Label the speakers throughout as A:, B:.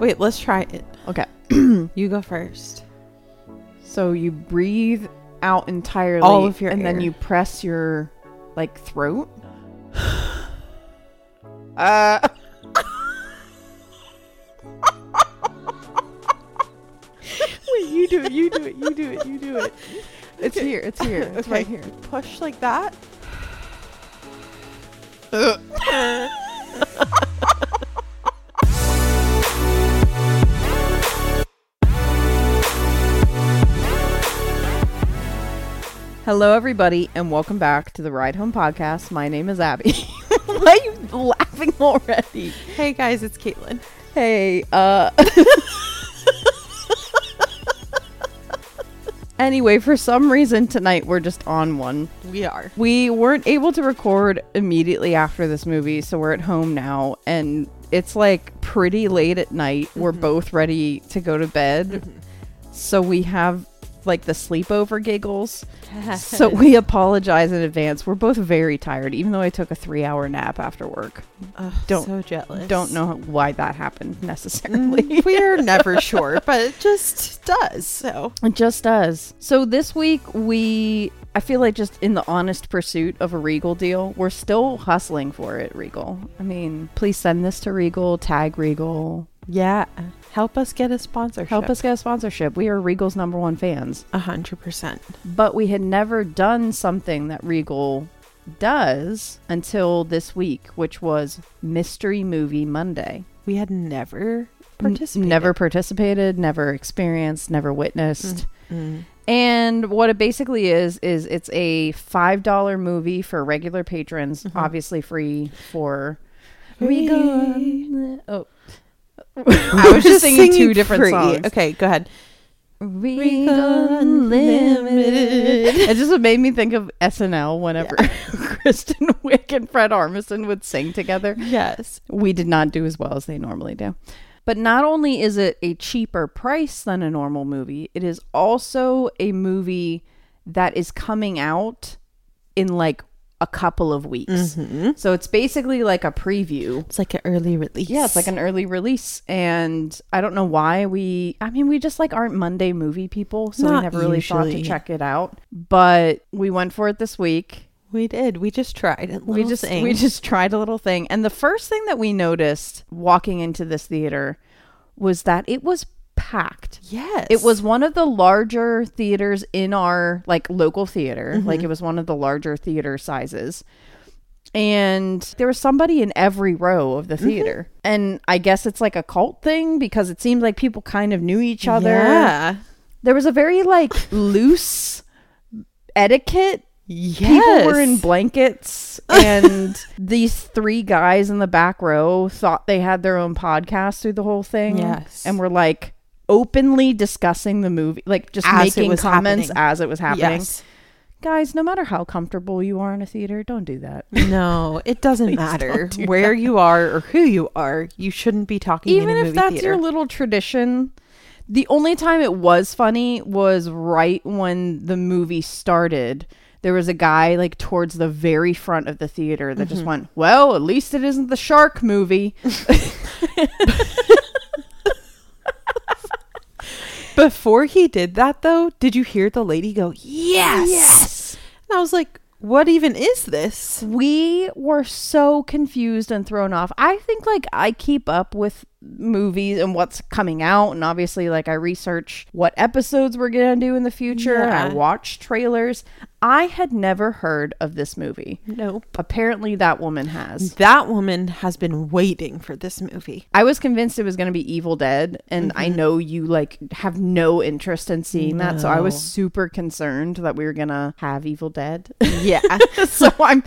A: Wait, let's try it.
B: Okay.
A: You go first.
B: So you breathe out entirely
A: All of your
B: and then you press your like throat. uh Wait, you do it, you do it, you do it, you do it. It's here, it's here, it's right here.
A: Push like that.
B: Hello everybody and welcome back to the Ride Home Podcast. My name is Abby. Why are you laughing already?
A: Hey guys, it's Caitlin.
B: Hey, uh Anyway, for some reason tonight we're just on one.
A: We are.
B: We weren't able to record immediately after this movie, so we're at home now and it's like pretty late at night. We're both ready to go to bed. So we have like the sleepover giggles. so we apologize in advance. We're both very tired, even though I took a three hour nap after work.
A: Ugh,
B: Don't-
A: so jealous.
B: Don't know why that happened necessarily.
A: Mm, We're never sure, but it just does. So
B: It just does. So this week we I feel like just in the honest pursuit of a Regal deal, we're still hustling for it, Regal. I mean, please send this to Regal, tag Regal.
A: yeah, help us get a sponsorship.
B: Help us get a sponsorship. We are Regal's number one fans.
A: a hundred percent.
B: But we had never done something that Regal does until this week, which was Mystery Movie Monday.
A: We had never
B: N-
A: participated.
B: never participated, never experienced, never witnessed.
A: Mm.
B: And what it basically is is it's a five dollar movie for regular patrons,
A: Mhm.
B: obviously free for Regal. Oh,
A: I was just
B: singing two different
A: free.
B: songs.
A: Okay, go ahead.
B: Regal Unlimited. It just made me think of SNL whenever Kristen Wiig and Fred Armisen would sing together.
A: Yes.
B: We did not do as well as they normally do. But not only is it a cheaper price than a normal movie, it is also a movie that is coming out in like a couple of weeks.
A: Mm-hmm.
B: So it's basically like a preview.
A: It's like an early release.
B: Yeah, it's like an early release. And I don't know why we, I mean, we just like aren't Monday movie people. So we never really thought to check it out. But we went for it this week.
A: we did. We just tried it.
B: we just we just tried a little thing and the first thing that we noticed walking into this theater was that it was packed.
A: Yes.
B: it was one of the larger theaters in our like local theater. Mm-hmm. Like it was one of the larger theater sizes. And there was somebody in every row of the mm-hmm. theater. And i guess it's like a cult thing because it seemed like people kind of knew each other.
A: Yeah.
B: there was a very like loose etiquette.
A: Yes.
B: people were in blankets. And these three guys in the back row thought they had their own podcast through the whole thing
A: Yes.
B: and were like openly discussing the movie like just
A: As
B: making comments
A: happening.
B: as it was happening
A: Yes.
B: guys no matter how comfortable you are in a theater don't do that
A: No, it doesn't matter
B: do
A: where you are or who you are. You shouldn't be talking
B: even if that's
A: theater.
B: your little tradition the only time it was funny was right when the movie started there was a guy like towards the very front of the theater that
A: Mm-hmm.
B: just went well at least it isn't the shark movie
A: Before he did that, though, did you hear the lady go, Yes!
B: yes
A: And I was like, What even is this?
B: we were so confused and thrown off. I think like I keep up with movies and what's coming out and obviously like I research what episodes we're going to do in the future.
A: Yeah.
B: I watch trailers. I had never heard of this movie.
A: Nope.
B: Apparently that woman has.
A: That woman has been waiting for this movie.
B: I was convinced it was going to be Evil Dead and I mm-hmm. know you like have no interest in seeing that so I was super concerned that we were going to have Evil Dead.
A: Yeah.
B: so I'm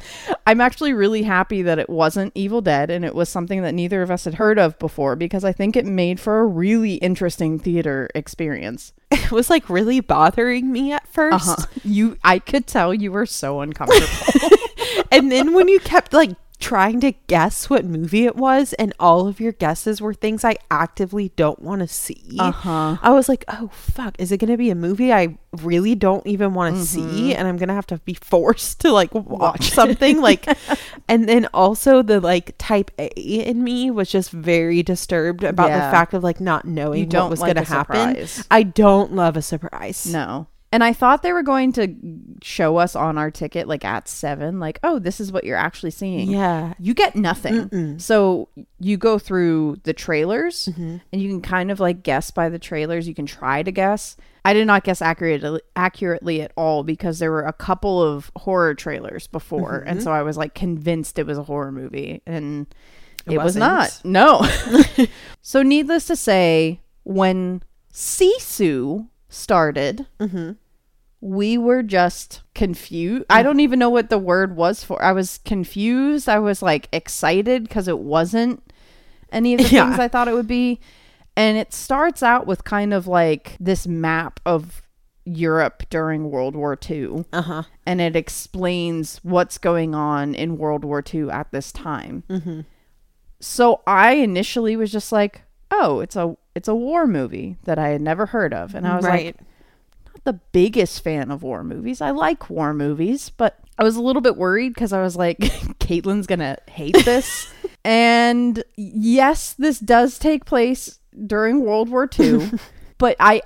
B: I'm actually really happy that it wasn't Evil Dead and it was something that neither of us had heard of before because I think it made for a really interesting theater experience.
A: it was like really bothering me at 1st
B: Uh-huh. You I could tell you were so uncomfortable.
A: and then when you kept like trying to guess what movie it was, and all of your guesses were things I actively don't want to see.
B: Uh-huh.
A: I was like, oh, fuck. Is it going to be a movie I really don't even want to
B: Mm-hmm.
A: see? And I'm going to have to be forced to like watch something? like, and then also the like type A in me was just very disturbed about
B: Yeah.
A: the fact of like not knowing
B: You
A: what was
B: like
A: going to happen. I don't love a surprise.
B: No. And I thought they were going to show us on our ticket, like at seven, like, oh, this is what you're actually seeing.
A: Yeah.
B: You get nothing. So you go through the trailers
A: Mm-hmm.
B: and you can kind of like guess by the trailers. You can try to guess. I did not guess accurately, accurately at all because there were a couple of horror trailers before.
A: Mm-hmm.
B: And so I was like convinced it was a horror movie. And
A: It
B: it, was not. No. so, needless to say, when Sisu started,
A: Mm-hmm.
B: We were just confused. I don't even know what the word was for. I was confused. I was like excited because it wasn't any of the
A: Yeah.
B: things I thought it would be. And it starts out with kind of like this map of Europe during World War II.
A: Uh huh.
B: And it explains what's going on in World War II at this time.
A: Mm-hmm.
B: So I initially was just like, "Oh, it's a it's a war movie that I had never heard of," and I was
A: right.
B: like, "Not the biggest fan of war movies. I like war movies, but I was a little bit worried because I was like, Caitlin's gonna hate this." and yes, this does take place during World War II, but I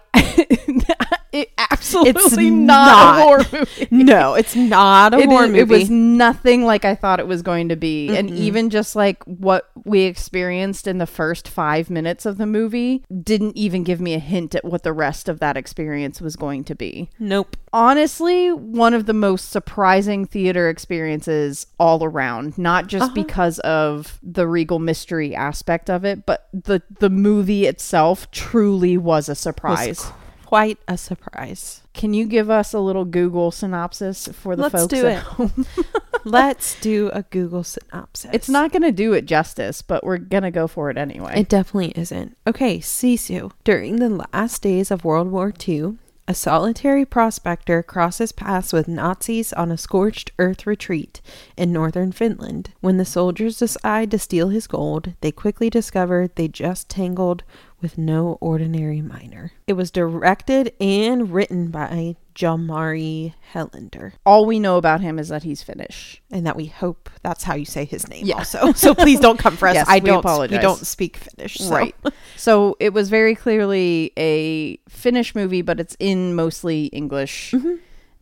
B: it absolutely not,
A: not.
B: a war movie.
A: no, it's not a
B: It
A: war
B: is-
A: movie.
B: It was nothing like I thought it was going to be. And even just like what we experienced in the first five minutes of the movie didn't even give me a hint at what the rest of that experience was going to be.
A: nope.
B: Honestly, one of the most surprising theater experiences all around, not just uh-huh. because of the regal mystery aspect of it, but the the movie itself truly was a
A: Was
B: surprise.
A: Quite a surprise.
B: Can you give us a little Google synopsis for the
A: Let's
B: folks
A: do
B: at
A: it.
B: home?
A: Let's do a Google synopsis.
B: It's not going to do it justice, but we're going to go for it anyway.
A: It definitely isn't. Okay, Sisu. During the last days of World War II, a solitary prospector crosses paths with Nazis on a scorched earth retreat in northern Finland. When the soldiers decide to steal his gold, they quickly discover they just tangled with no ordinary miner. It was directed and written by Jalmari Helander.
B: All we know about him is that he's Finnish.
A: and that we hope that's how you say his name
B: Yeah.
A: also. So please don't come for us.
B: Yes,
A: I
B: we
A: don't
B: apologize.
A: we don't speak Finnish. so-
B: Right. so it was very clearly a Finnish movie, but it's in mostly English.
A: Mm-hmm.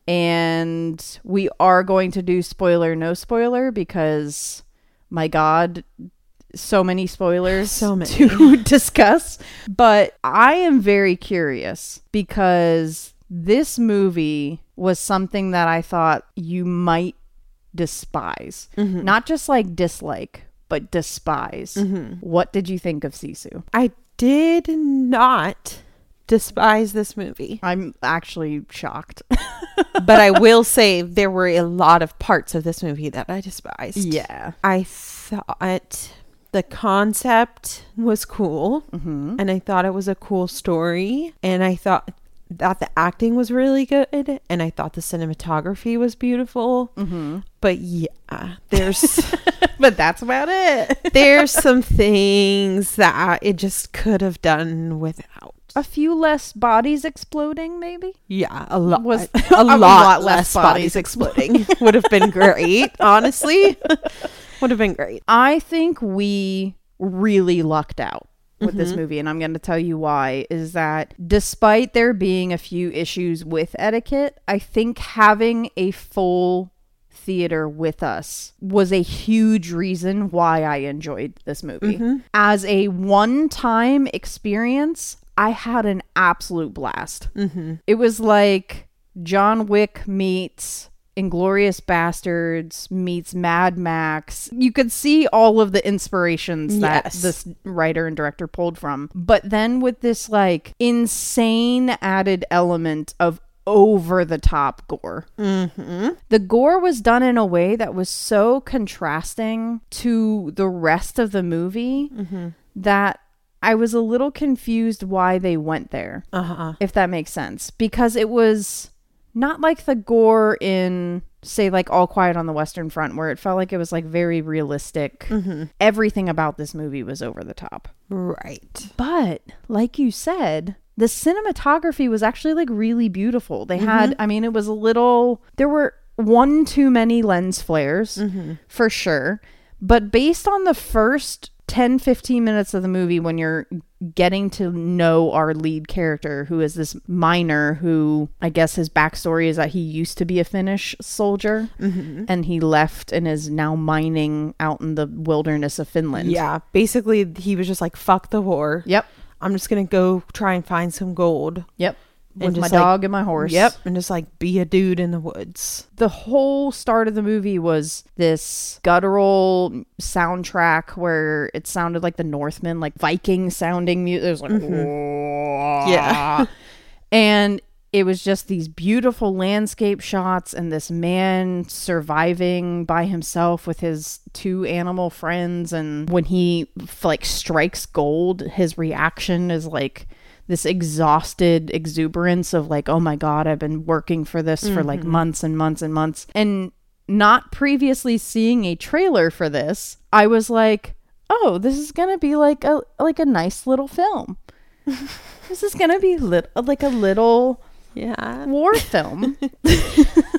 B: And we are going to do spoiler, no spoiler, because my God, so many spoilers
A: So many.
B: to discuss. But I am very curious because this movie was something that I thought you might despise.
A: Mm-hmm.
B: Not just like dislike, but despise. What did you think of Sisu?
A: I did not despise this movie,
B: I'm actually shocked.
A: but I will say there were a lot of parts of this movie that I despised.
B: yeah.
A: I thought the concept was cool,
B: Mm-hmm.
A: and I thought it was a cool story, and I thought that the acting was really good, and I thought the cinematography was beautiful.
B: Mm-hmm.
A: But yeah, there's
B: But that's about it.
A: there's some things that it just could have done without.
B: A few less bodies exploding, maybe?
A: Yeah, a lot.
B: Was-
A: a,
B: a
A: lot,
B: lot
A: less
B: less
A: bodies
B: bodies
A: exploding would have been great. Honestly, would have been great.
B: I think we really lucked out with this mm-hmm. movie and I'm going to tell you why is that despite there being a few issues with etiquette, I think having a full theater with us was a huge reason why I enjoyed this movie. Mm-hmm. As a one-time experience, I had an absolute blast. Mm-hmm. It was like John Wick meets Inglourious Basterds meets Mad Max. You could see all of the inspirations that
A: Yes.
B: this writer and director pulled from. But then with this like insane added element of over the top gore.
A: Mm-hmm.
B: The gore was done in a way that was so contrasting to the rest of the movie
A: Mm-hmm.
B: that I was a little confused why they went there
A: Uh huh.
B: if that makes sense because it was not like the gore in say like All Quiet on the Western Front where it felt like it was like very realistic. Mm-hmm. Everything about this movie was over the top.
A: Right.
B: But like you said, the cinematography was actually like really beautiful. They mm-hmm. had, I mean, it was a little, there were one too many lens flares mm-hmm. for sure. But based on the first 10, 15 minutes of the movie, when you're getting to know our lead character, who is this miner who I guess his backstory is that he used to be a Finnish soldier mm-hmm. and he left and is now mining out in the wilderness of Finland.
A: Yeah. Basically, he was just like, fuck the war.
B: Yep.
A: I'm just going to go try and find some gold.
B: Yep.
A: And
B: With my
A: like-
B: dog and my horse.
A: Yep. And just like be a dude in the woods.
B: the whole start of the movie was this guttural soundtrack where it sounded like the Northmen, like Viking sounding music. It was like, mm-hmm.
A: Yeah.
B: and it was just these beautiful landscape shots and this man surviving by himself with his two animal friends. And when he like strikes gold, his reaction is like this exhausted exuberance of like, oh my God, I've been working for this for like mm-hmm. months and months and months. And not previously seeing a trailer for this, I was like, oh, this is gonna be like a like a nice little film. this is gonna be lit- like a little
A: Yeah.
B: war film.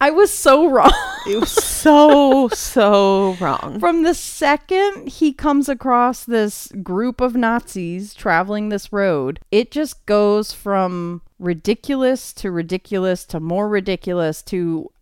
B: I was so wrong.
A: It was so, so wrong.
B: From the second he comes across this group of Nazis traveling this road, it just goes from ridiculous to ridiculous to more ridiculous to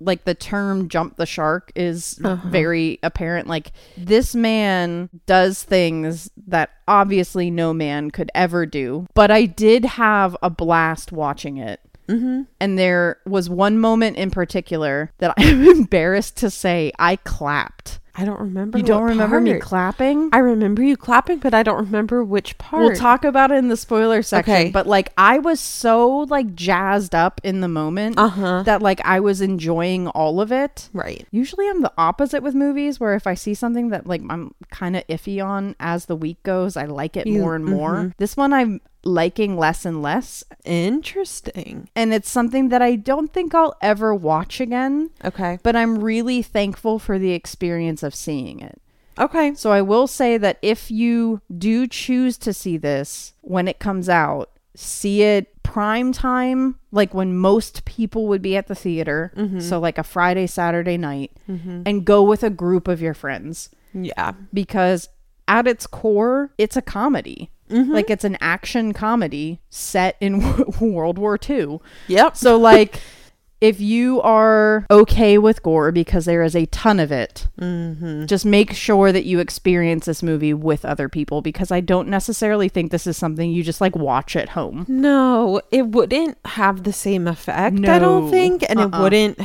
B: like the term jump the shark is uh-huh. very apparent like this man does things that obviously no man could ever do but i did have a blast watching it and there was one moment in particular that I'm embarrassed to say I clapped.
A: I don't remember.
B: You don't remember me clapping?
A: I remember you clapping, but I don't remember which part.
B: We'll talk about it in the spoiler section.
A: Okay.
B: But like I was so like jazzed up in the moment
A: Uh-huh.
B: that like I was enjoying all of it.
A: Right.
B: Usually I'm the opposite with movies where if I see something that like I'm kind of iffy on as the week goes, I like it
A: You-
B: more and more. This one I'm liking less and less
A: Interesting.
B: and it's something that I don't think I'll ever watch again,
A: Okay.
B: but I'm really thankful for the experience of seeing it.
A: Okay.
B: So I will say that if you do choose to see this when it comes out, see it prime time, like when most people would be at the theater. Mm-hmm. So like a Friday, Saturday night, mm-hmm. and go with a group of your friends
A: Yeah.
B: because at its core, it's a comedy. Mm-hmm. Like it's an action comedy set in World War II.
A: Yep.
B: So like if you are okay with gore because there is a ton of it, mm-hmm. just make sure that you experience this movie with other people because I don't necessarily think this is something you just like watch at home.
A: No, it wouldn't have the same effect, I don't think. And it
B: Uh-uh.
A: wouldn't,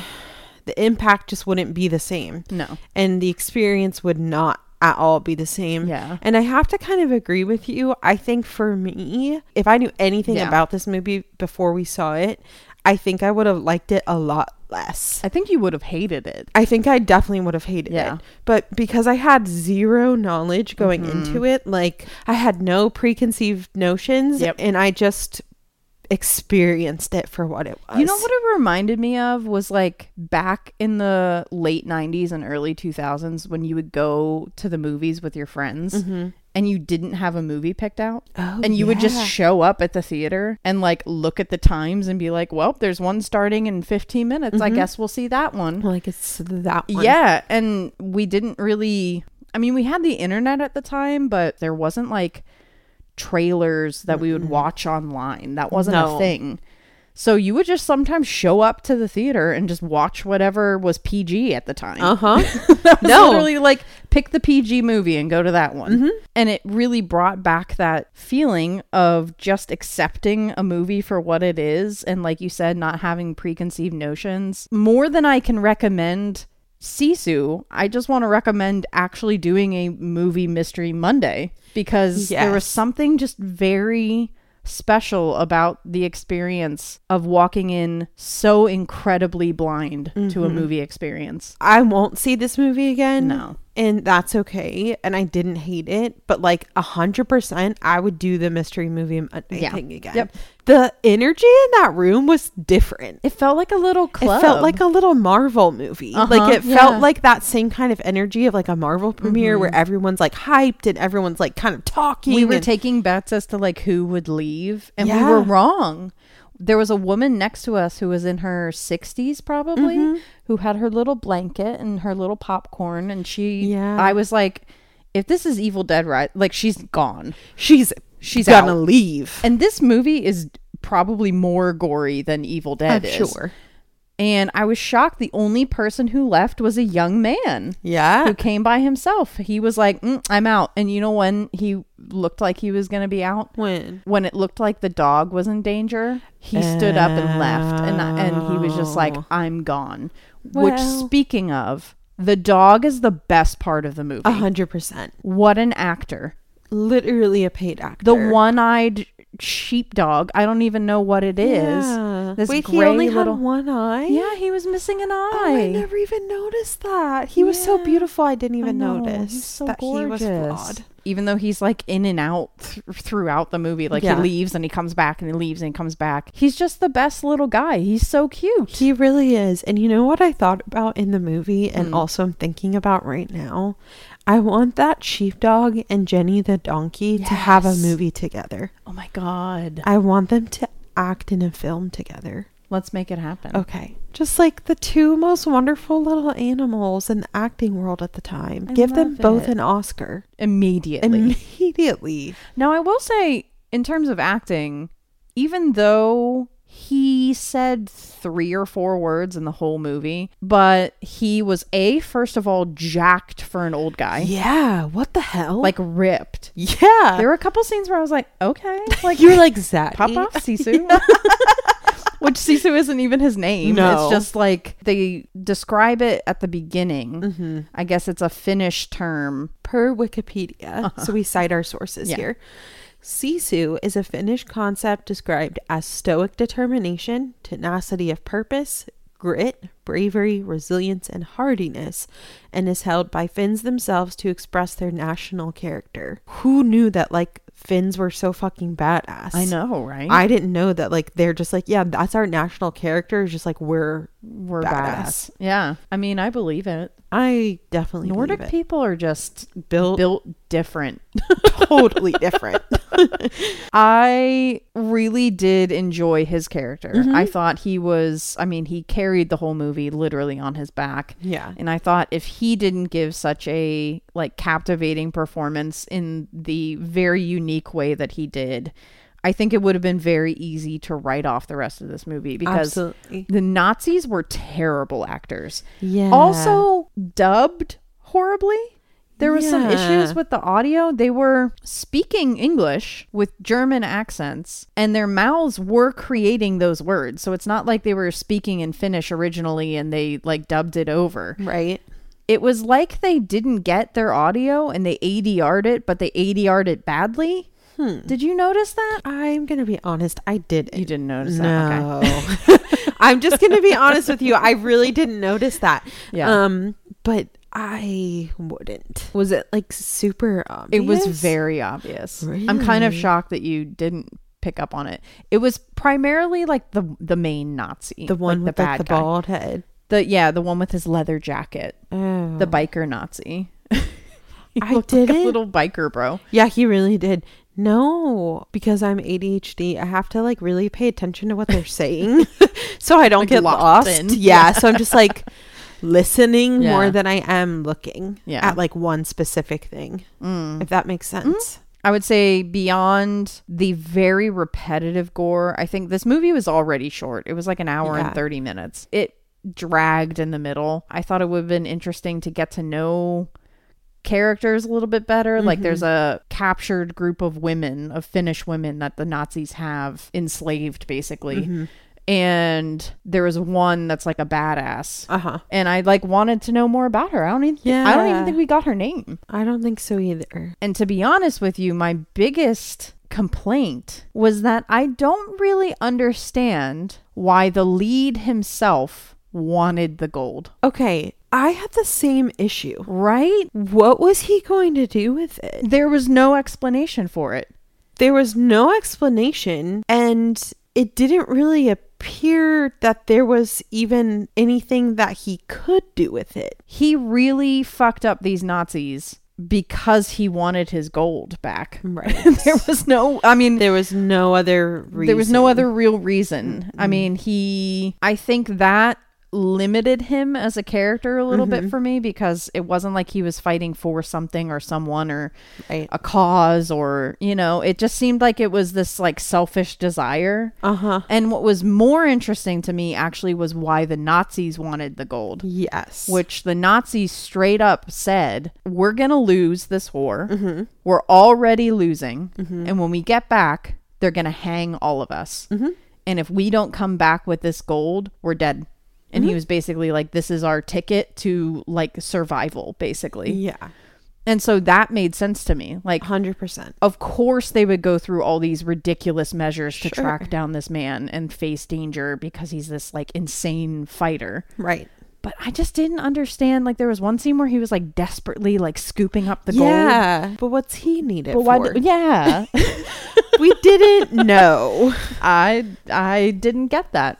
A: the impact just wouldn't be the same.
B: No.
A: And the experience would not at all be the same.
B: Yeah.
A: And I have to kind of agree with you. I think for me, if I knew anything
B: Yeah.
A: about this movie before we saw it, I think I would have liked it a lot less.
B: I think you would have hated it.
A: I think I definitely would have hated
B: Yeah.
A: it. But because I had zero knowledge going
B: Mm-hmm.
A: into it, like I had no preconceived notions
B: Yep.
A: and I just experienced it for what it was.
B: You know what it reminded me of was like back in the late 90s and early 2000s when you would go to the movies with your friends mm-hmm. and you didn't have a movie picked out.
A: Oh,
B: and you would just show up at the theater and like look at the times and be like, well, there's one starting in 15 minutes. I mm-hmm. guess we'll see that one.
A: like it's that one.
B: Yeah. And we didn't really, I mean, we had the internet at the time, but there wasn't like trailers that we would watch online. That wasn't
A: No.
B: a thing. So you would just sometimes show up to the theater and just watch whatever was PG at the time.
A: Uh huh. No.
B: literally like pick the PG movie and go to that one. And it really brought back that feeling of just accepting a movie for what it is. And like you said, not having preconceived notions. More than I can recommend Sisu, I just want to recommend actually doing a movie mystery Monday because there was something just very special about the experience of walking in so incredibly blind to a mm-hmm. movie experience.
A: I won't see this movie again.
B: No.
A: And that's okay. And I didn't hate it, but like a hundred percent, I would do the mystery movie Monday
B: Yeah.
A: thing again.
B: Yep.
A: The energy in that room was different.
B: It felt like a little club.
A: It felt like a little Marvel movie.
B: Uh-huh,
A: like it
B: yeah.
A: felt like that same kind of energy of like a Marvel premiere where everyone's like hyped and everyone's like kind of talking.
B: we were
A: and-
B: taking bets as to like who would leave and we were wrong there was a woman next to us who was in her 60s probably
A: Mm-hmm.
B: who had her little blanket and her little popcorn and she
A: Yeah.
B: i was like if this is evil dead right like she's gone
A: she's
B: She's
A: gonna
B: out.
A: leave.
B: and this movie is probably more gory than evil dead
A: I'm
B: is
A: sure.
B: and i was shocked the only person who left was a young man
A: Yeah.
B: who came by himself he was like "Mm, i'm out and you know when he looked like he was gonna be out
A: When?
B: when it looked like the dog was in danger, he stood up and left, and and he was just like,
A: Oh.
B: "I'm gone." Which, speaking of, the dog is the best part of the movie.
A: A hundred percent.
B: What an actor!
A: Literally a paid actor.
B: The one-eyed sheepdog. I don't even know what it is.
A: Yeah.
B: This
A: Wait, he only
B: little.
A: had one eye.
B: yeah, he was missing an
A: Oh, I never even noticed that. He was so beautiful. I didn't even
B: know,
A: notice
B: so
A: that
B: gorgeous.
A: he was flawed.
B: Even though he's like in and out th- throughout the movie, like
A: Yeah.
B: he leaves and he comes back and he leaves and he comes back. He's just the best little guy. He's so cute.
A: He really is. And you know what I thought about in the movie and
B: Mm.
A: also I'm thinking about right now? I want that sheepdog and Jenny the donkey to have a movie together.
B: Oh my god.
A: I want them to act in a film together.
B: Let's make it happen.
A: Okay. Just like the two most wonderful little animals in the acting world at the time.
B: I
A: Give them both
B: it.
A: an Oscar.
B: Immediately.
A: Immediately.
B: now I will say, in terms of acting, even though he said three or four words in the whole movie, but he was a first of all jacked for an old guy.
A: Yeah. What the hell?
B: Like ripped.
A: yeah.
B: There were a couple scenes where I was like, okay, like
A: you're like Zaddy.
B: pop off Sisu. Which Sisu isn't even his name.
A: No.
B: It's just like they describe it at the beginning.
A: Mm-hmm.
B: I guess it's a Finnish term.
A: Per Wikipedia, so we cite our sources
B: Uh-huh. Yeah.
A: here. Sisu is a Finnish concept described as stoic determination, tenacity of purpose, grit, bravery, resilience, and hardiness, and is held by Finns themselves to express their national character. Who knew that, like, Finns were so fucking badass?
B: I know, right?
A: I didn't know that, like, they're just like, yeah, that's our national character. It's just like, we're,
B: We're
A: badass.
B: badass. Yeah. I mean, I believe it.
A: I definitely
B: Nordic
A: believe it.
B: people are just
A: built
B: built different.
A: totally different.
B: I really did enjoy his character.
A: Mhm.
B: I thought he was, I mean, he carried the whole movie literally on his back.
A: Yeah.
B: And I thought if he didn't give such a like captivating performance in the very unique way that he did, I think it would have been very easy to write off the rest of this movie because
A: Absolutely.
B: the Nazis were terrible actors.
A: Yeah.
B: Also dubbed horribly. There was some issues with the audio. They were speaking English with German accents, and their mouths were creating those words. So it's not like they were speaking in Finnish originally and they like dubbed it over.
A: right.
B: It was like they didn't get their audio and they ADR'd it, but they ADR'd it badly.
A: Hmm.
B: Did you notice that?
A: I'm gonna be honest. I did.
B: You didn't notice that.
A: No.
B: Okay.
A: I'm just gonna be honest with you. I really didn't notice that.
B: Yeah.
A: Um, but I wouldn't. Was it like super obvious?
B: It was very obvious. Really? I'm kind of shocked that you didn't pick up on it. It was primarily like the the main Nazi,
A: the one
B: like
A: with like, the bald head.
B: The yeah, the one with his leather jacket,
A: Oh.
B: the biker Nazi.
A: I
B: looked like little biker bro.
A: Yeah, he really did. No, because I'm ADHD, I have to like really pay attention to what they're saying, so I don't
B: Like,
A: get lost.
B: in.
A: Yeah, so I'm just like listening
B: Yeah.
A: more than I am looking
B: Yeah.
A: at like one specific thing.
B: Mm.
A: If that makes sense.
B: I would say beyond the very repetitive gore, I think this movie was already short. It was like an hour
A: Yeah.
B: and 30 minutes. It dragged in the middle. I thought it would have been interesting to get to know characters a little bit better. Like there's a captured group of women, of Finnish women that the Nazis have enslaved basically.
A: Mm-hmm.
B: And there was one that's like a badass.
A: Uh huh.
B: And I like wanted to know more about her. I don't even yeah. I don't even think we got her name.
A: I don't think so either.
B: And to be honest with you, my biggest complaint was that I don't really understand why the lead himself wanted the gold.
A: Okay, I had the same issue.
B: Right?
A: What was he going to do with it?
B: There was no explanation for it.
A: There was no explanation, and it didn't really appear that there was even anything that he could do with it.
B: He really fucked up these Nazis because he wanted his gold back.
A: Right.
B: there was no, I mean,
A: there was no other reason.
B: there was no other real reason. I mm. mean, he, I think that limited him as a character a little bit mm-hmm. for me because it wasn't like he was fighting for something or someone or
A: Right.
B: a cause or, you know, it just seemed like it was this like selfish desire.
A: Uh huh.
B: And what was more interesting to me actually was why the Nazis wanted the gold.
A: Yes.
B: which the Nazis straight up said, We're going to lose this war. Mm-hmm. We're already losing. Mm-hmm. And when we get back, they're going to hang all of us. And if we don't come back with this gold, we're dead. And he mm-hmm. was basically like, This is our ticket to like survival, basically.
A: Yeah.
B: And so that made sense to me. Like,
A: Hundred percent.
B: of course they would go through all these ridiculous measures to track down this man and face danger because he's this like insane fighter
A: Right.
B: but I just didn't understand. Like there was one scene where he was like desperately like scooping up the gold.
A: yeah. But what's he needed
B: But why?
A: for?
B: yeah,
A: we didn't know.
B: I I didn't get that.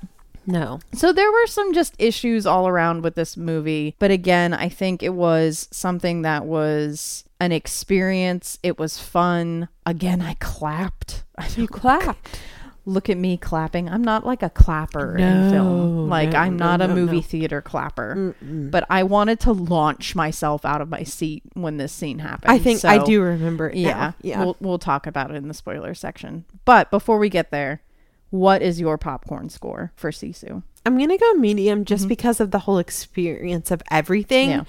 A: No.
B: So there were some just issues all around with this movie, but again, I think it was something that was an experience. It was fun. Again, I clapped. I
A: You clapped.
B: Look at me clapping. I'm not like a clapper in
A: No,
B: film. Like
A: no,
B: I'm
A: no,
B: not a movie
A: no.
B: theater clapper. But I wanted to launch myself out of my seat when this scene happened.
A: I think I do remember it.
B: Yeah,
A: now. Yeah.
B: We'll we'll talk about it in the spoiler section. But before we get there, what is your popcorn score for Sisu?
A: I'm gonna go medium just because of the whole experience of everything.
B: Yeah.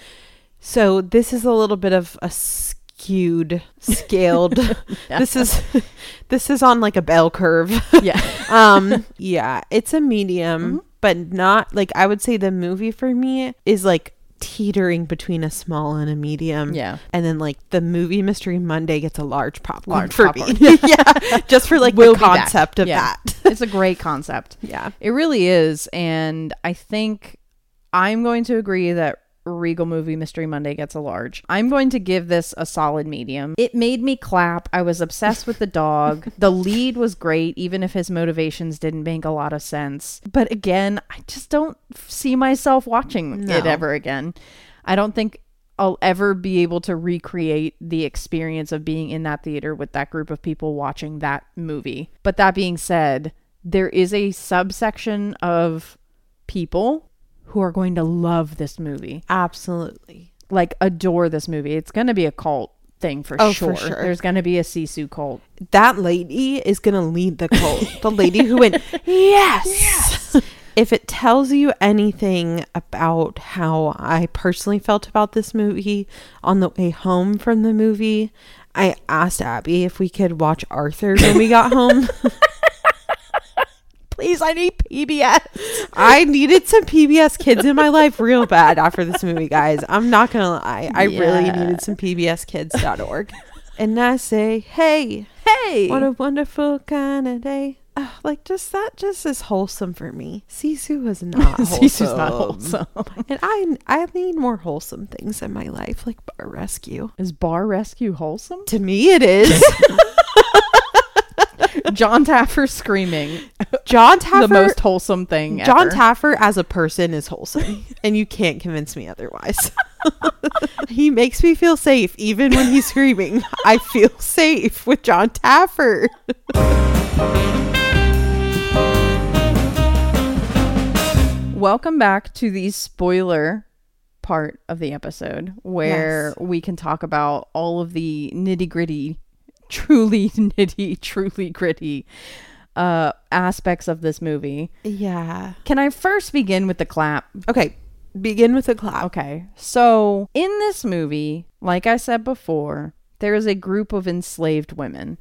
A: So this is a little bit of a skewed, scaled. This is this is on like a bell curve.
B: Yeah.
A: um yeah, it's a medium,
B: Mm-hmm.
A: but not like I would say the movie for me is like teetering between a small and a medium.
B: Yeah.
A: And then like the movie Mystery Monday gets a large popcorn
B: Large
A: for
B: popcorn.
A: me. yeah. Just for like
B: We'll
A: the concept of
B: Yeah.
A: that.
B: It's a great concept.
A: yeah.
B: It really is. And I think I'm going to agree that Regal Movie Mystery Monday gets a large. I'm going to give this a solid medium. It made me clap. I was obsessed with the dog. the lead was great, even if his motivations didn't make a lot of sense. But again, I just don't see myself watching it ever again. I don't think I'll ever be able to recreate the experience of being in that theater with that group of people watching that movie. But that being said, there is a subsection of people who are going to love this movie,
A: Absolutely.
B: like adore this movie. It's going to be a cult thing for,
A: Oh,
B: sure.
A: for sure.
B: There's going to be a Sisu cult.
A: that lady is gonna lead the cult. the lady who went, yes. If it tells you anything about how I personally felt about this movie on the way home from the movie, I asked Abby if we could watch Arthur when we got home.
B: Please, I need PBS.
A: I needed some PBS kids in my life real bad after this movie, guys. I'm not gonna lie. I really needed some PBSkids.org. and I say, hey,
B: Hey.
A: What a wonderful kind of day. Like just that just is wholesome for me. Sisu was not wholesome.
B: Sisu's not wholesome.
A: And I I need more wholesome things in my life, like bar rescue.
B: Is Bar Rescue wholesome?
A: To me it is.
B: John Taffer screaming.
A: John Taffer
B: the most wholesome thing
A: John
B: ever.
A: Taffer as a person is wholesome. and you can't convince me otherwise. he makes me feel safe even when he's screaming. I feel safe with John Taffer.
B: Welcome back to the spoiler part of the episode where
A: Yes.
B: we can talk about all of the nitty gritty, truly nitty, truly gritty uh, aspects of this movie.
A: Yeah.
B: Can I first begin with the clap?
A: Okay. Begin with the clap.
B: Okay. So, in this movie, like I said before, there is a group of enslaved women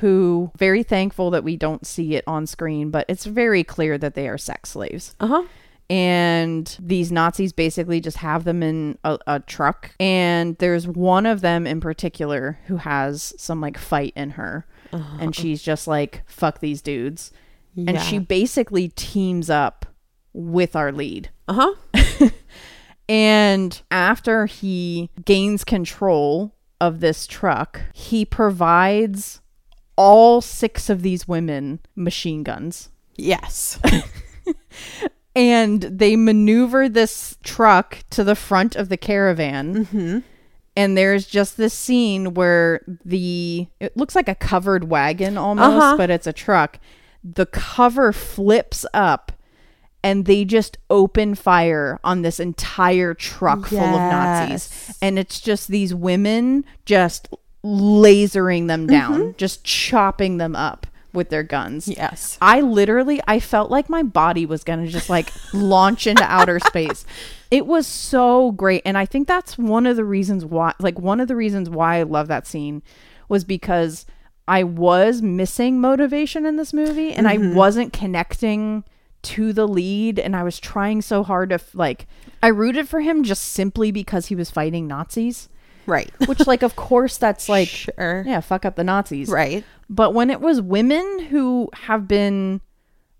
B: who very thankful that we don't see it on screen, but it's very clear that they are sex slaves.
A: Uh-huh.
B: And these Nazis basically just have them in a, a truck. And there's one of them in particular who has some like fight in her, and she's just like, "Fuck these dudes," and she basically teams up with our lead.
A: Uh huh.
B: And after he gains control of this truck, he provides all six of these women machine guns.
A: Yes.
B: And they maneuver this truck to the front of the caravan.
A: mm-hmm.
B: And there's just this scene where the, it looks like a covered wagon almost,
A: Uh-huh.
B: but it's a truck. The cover flips up and they just open fire on this entire truck full of Nazis. And it's just these women just lasering them down, just chopping them up with their guns.
A: Yes.
B: I literally I felt like my body was going to just like launch into outer space. It was so great and I think that's one of the reasons why like one of the reasons why I love that scene was because I was missing motivation in this movie and I mm-hmm. wasn't connecting to the lead and I was trying so hard to like I rooted for him just simply because he was fighting Nazis,
A: Right.
B: which like of course that's like
A: sure.
B: yeah, fuck up the Nazis.
A: Right.
B: But when it was women who have been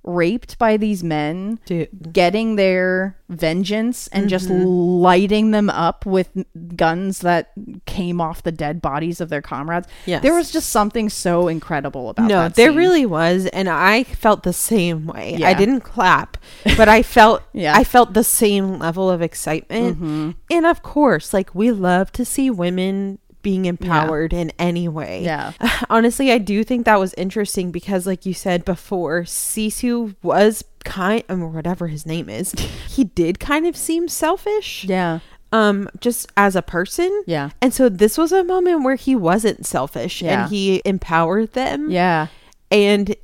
B: raped by these men,
A: Dude.
B: getting their vengeance and just
A: Mm-hmm.
B: lighting them up with guns that came off the dead bodies of their comrades.
A: Yes.
B: There was just something so incredible about
A: No,
B: that.
A: there
B: scene.
A: really was, and I felt the same way.
B: Yeah.
A: I didn't clap, but I felt
B: Yeah. Mm-hmm.
A: I felt the same level of excitement. And of course, like we love to see women being empowered in any way.
B: Yeah.
A: Honestly, I do think that was interesting because like you said before, Sisu was kind or whatever his name is. he did kind of seem selfish.
B: Yeah.
A: Um just as a person.
B: Yeah.
A: And so this was a moment where he wasn't selfish
B: Yeah.
A: and he empowered them
B: Yeah.
A: and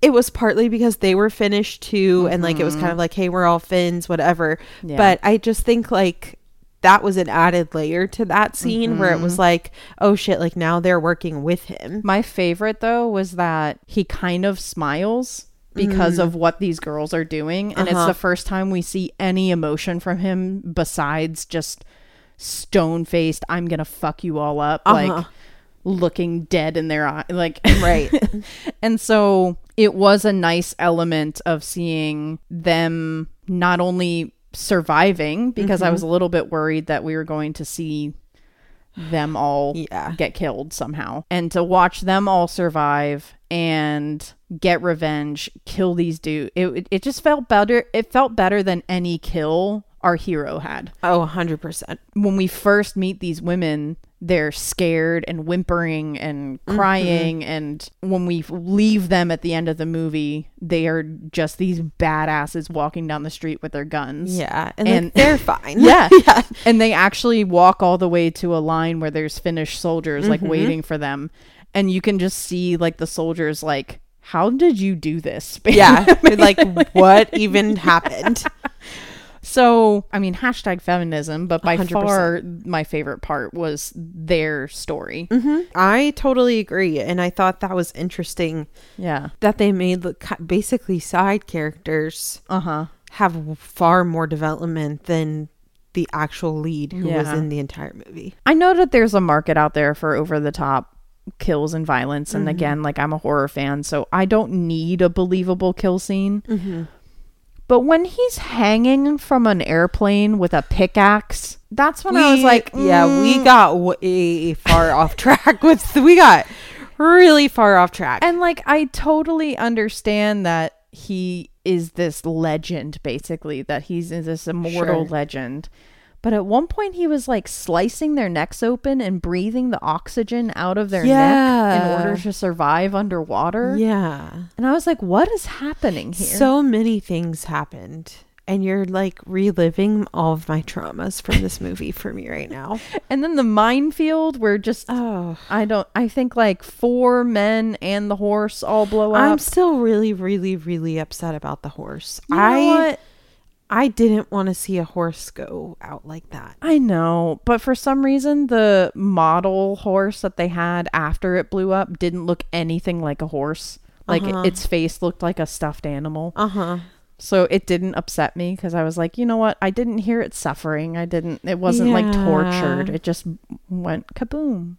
A: it was partly because they were Finnish too and like it was kind of like hey we're all Finns whatever
B: Mm-hmm. Yeah.
A: but i just think like that was an added layer to that scene where
B: Mm-hmm.
A: it was like oh shit like now they're working with him
B: My favorite though was that he kind of smiles because of what these girls are doing and it's
A: Uh-huh.
B: the first time we see any emotion from him besides just stone faced I'm going to fuck you all up
A: Uh-huh.
B: like looking dead in their eye like
A: right
B: and so it was a nice element of seeing them not only surviving because I was a little bit worried that we were going to see them all
A: Yeah.
B: get killed somehow. And to watch them all survive and get revenge, kill these dudes, it, it, it just felt better. It felt better than any kill our hero had.
A: oh 100%
B: When we first meet these women, they're scared and whimpering and crying. And when we leave them at the end of the movie, they are just these badasses walking down the street with their guns.
A: yeah and,
B: And-
A: like, they're fine
B: Yeah.
A: yeah
B: And they actually walk all the way to a line where there's Finnish soldiers like
A: Mm-hmm.
B: waiting for them. And you can just see like the soldiers like, how did you do this?
A: yeah like what even happened
B: So, I mean, hashtag feminism, but by
A: 100%.
B: far my favorite part was their story.
A: hmm i totally agree and i thought that was interesting
B: Yeah.
A: that they made basically side characters
B: Uh huh.
A: have far more development than the actual lead who was in the entire movie.
B: I know that there's a market out there for over the top kills and violence.
A: Mm-hmm.
B: And again, like I'm a horror fan, so I don't need a believable kill scene.
A: Mm-hmm.
B: But when he's hanging from an airplane with a pickaxe, that's when I was like,
A: yeah, we
B: mm.
A: got way far off track with we got really far off track.
B: And like, I totally understand that he is this legend, basically, that he's this immortal
A: Sure.
B: legend. But at one point, he was like slicing their necks open and breathing the oxygen out of their neck in order to survive underwater.
A: yeah.
B: And I was like, what is happening here?
A: So many things happened. And you're like reliving all of my traumas from this movie for me right now.
B: and then the minefield where just,
A: Oh.
B: I don't, I think like four men and the horse all blow up.
A: I'm still really, really, really upset about the horse.
B: You
A: I? I didn't want to see a horse go out like that.
B: I know, but for some reason, the model horse that they had after it blew up didn't look anything like a horse. Like
A: Uh-huh.
B: its face looked like a stuffed animal.
A: Uh huh.
B: So it didn't upset me because I was like, you know what? I didn't hear it suffering. I didn't, it wasn't like tortured. It just went kaboom.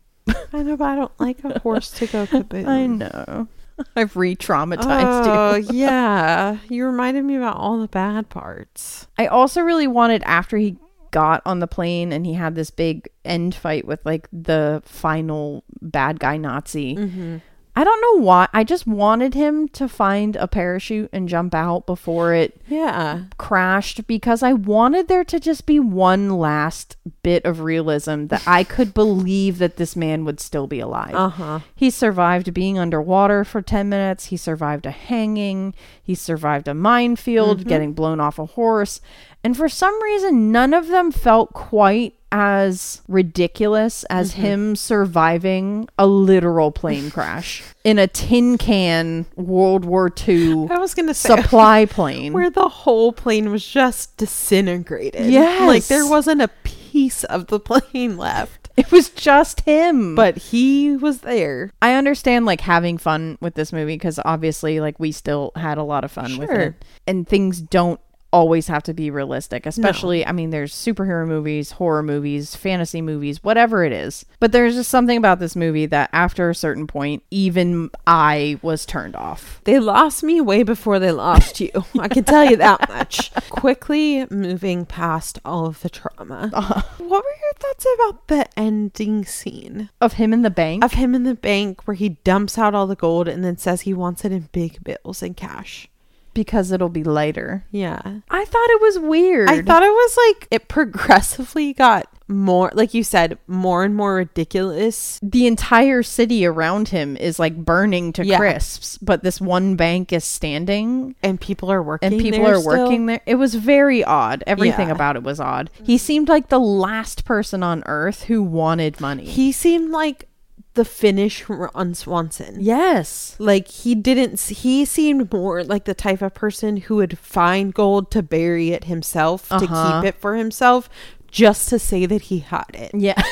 A: I know, but I don't like a horse to go kaboom.
B: I know. I've re-traumatized you.
A: Oh, yeah. You reminded me about all the bad parts.
B: I also really wanted after he got on the plane and he had this big end fight with like the final bad guy Nazi.
A: Mm-hmm.
B: I don't know why. I just wanted him to find a parachute and jump out before it
A: Yeah.
B: crashed because I wanted there to just be one last bit of realism that I could believe that this man would still be alive.
A: Uh huh.
B: He survived being underwater for 10 minutes. He survived a hanging. He survived a minefield, getting blown off a horse. And for some reason, none of them felt quite as ridiculous as mm-hmm. him surviving a literal plane crash in a tin can World War II
A: I was going to say.
B: supply plane.
A: where the whole plane was just disintegrated.
B: Yes.
A: Like there wasn't a piece of the plane left.
B: It was just him.
A: But he was there.
B: I understand like having fun with this movie because obviously like we still had a lot of fun with it. And things don't always have to be realistic, especially I mean there's superhero movies, horror movies, fantasy movies, whatever it is. But there's just something about this movie that after a certain point even I was turned off.
A: They lost me way before they lost you. I can tell you that much. Quickly moving past all of the trauma. Uh-huh. What were your thoughts about the ending scene
B: Of him in the bank.
A: of him in the bank where he dumps out all the gold and then says he wants it in big bills and cash?
B: Because it'll be lighter.
A: Yeah.
B: I thought it was weird.
A: I thought it was like it progressively got more, like you said, more and more ridiculous.
B: the entire city around him is like burning to
A: Yeah.
B: crisps, but this one bank is standing
A: And people are working.
B: and people are
A: still.
B: working there. It was very odd. Everything
A: Yeah.
B: about it was odd. He seemed like the last person on earth who wanted money.
A: He seemed like the Finnish Ron Swanson.
B: yes.
A: Like he didn't. He seemed more like the type of person who would find gold to bury it himself
B: Uh-huh.
A: to keep it for himself, just to say that he had it.
B: Yeah.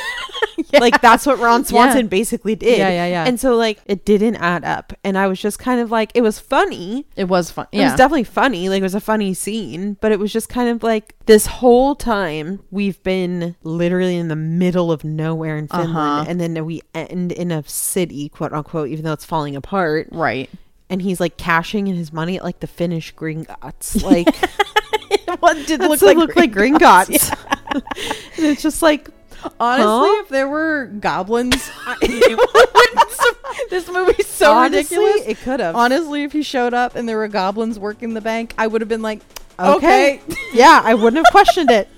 A: Like that's what Ron
B: Yeah.
A: Swanson basically did.
B: Yeah, yeah, yeah.
A: And so like it didn't add up, and I was just kind of like, it was funny.
B: it was fun.
A: It was definitely funny. Like it was a funny scene, but it was just kind of like this whole time we've been literally in the middle of nowhere in Finland,
B: Uh-huh.
A: and then we end in a city, quote unquote, even though it's falling apart.
B: right.
A: And he's like cashing in his money at like the Finnish Gringotts. Like
B: what did
A: that's what look like Gringotts. and it's just like
B: Honestly,
A: Huh?
B: if there were goblins, I- it wouldn't su- this movie's so
A: honestly,
B: ridiculous.
A: It could have.
B: Honestly, if he showed up and there were goblins working the bank, I would have been like,
A: Okay.
B: okay.
A: yeah, I wouldn't have questioned it.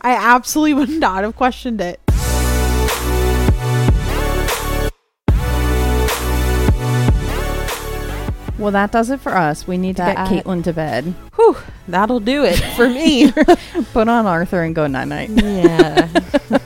A: I absolutely would not have questioned it.
B: Well, that does it for us. We need to
A: That-
B: get Caitlin to bed.
A: Whew, that'll do it for me.
B: Put on Arthur and go night night.
A: yeah.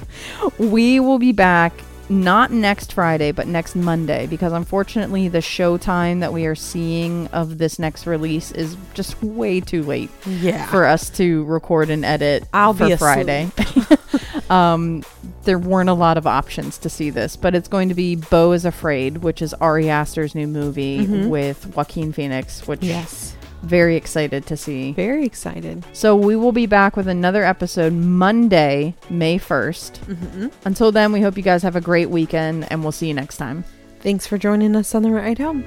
B: We will be back not next Friday, but next Monday because unfortunately the show time that we are seeing of this next release is just way too late
A: Yeah.
B: for us to record and edit
A: I'll
B: for
A: be
B: Friday. um, there weren't a lot of options to see this, but it's going to be Beau is Afraid, which is Ari Aster's new movie
A: Mhm.
B: with Joaquin Phoenix, which
A: yes.
B: very excited to see.
A: Very excited.
B: So we will be back with another episode Monday, May 1st.
A: hmm
B: Until then, we hope you guys have a great weekend and we'll see you next time.
A: Thanks for joining us on the ride home.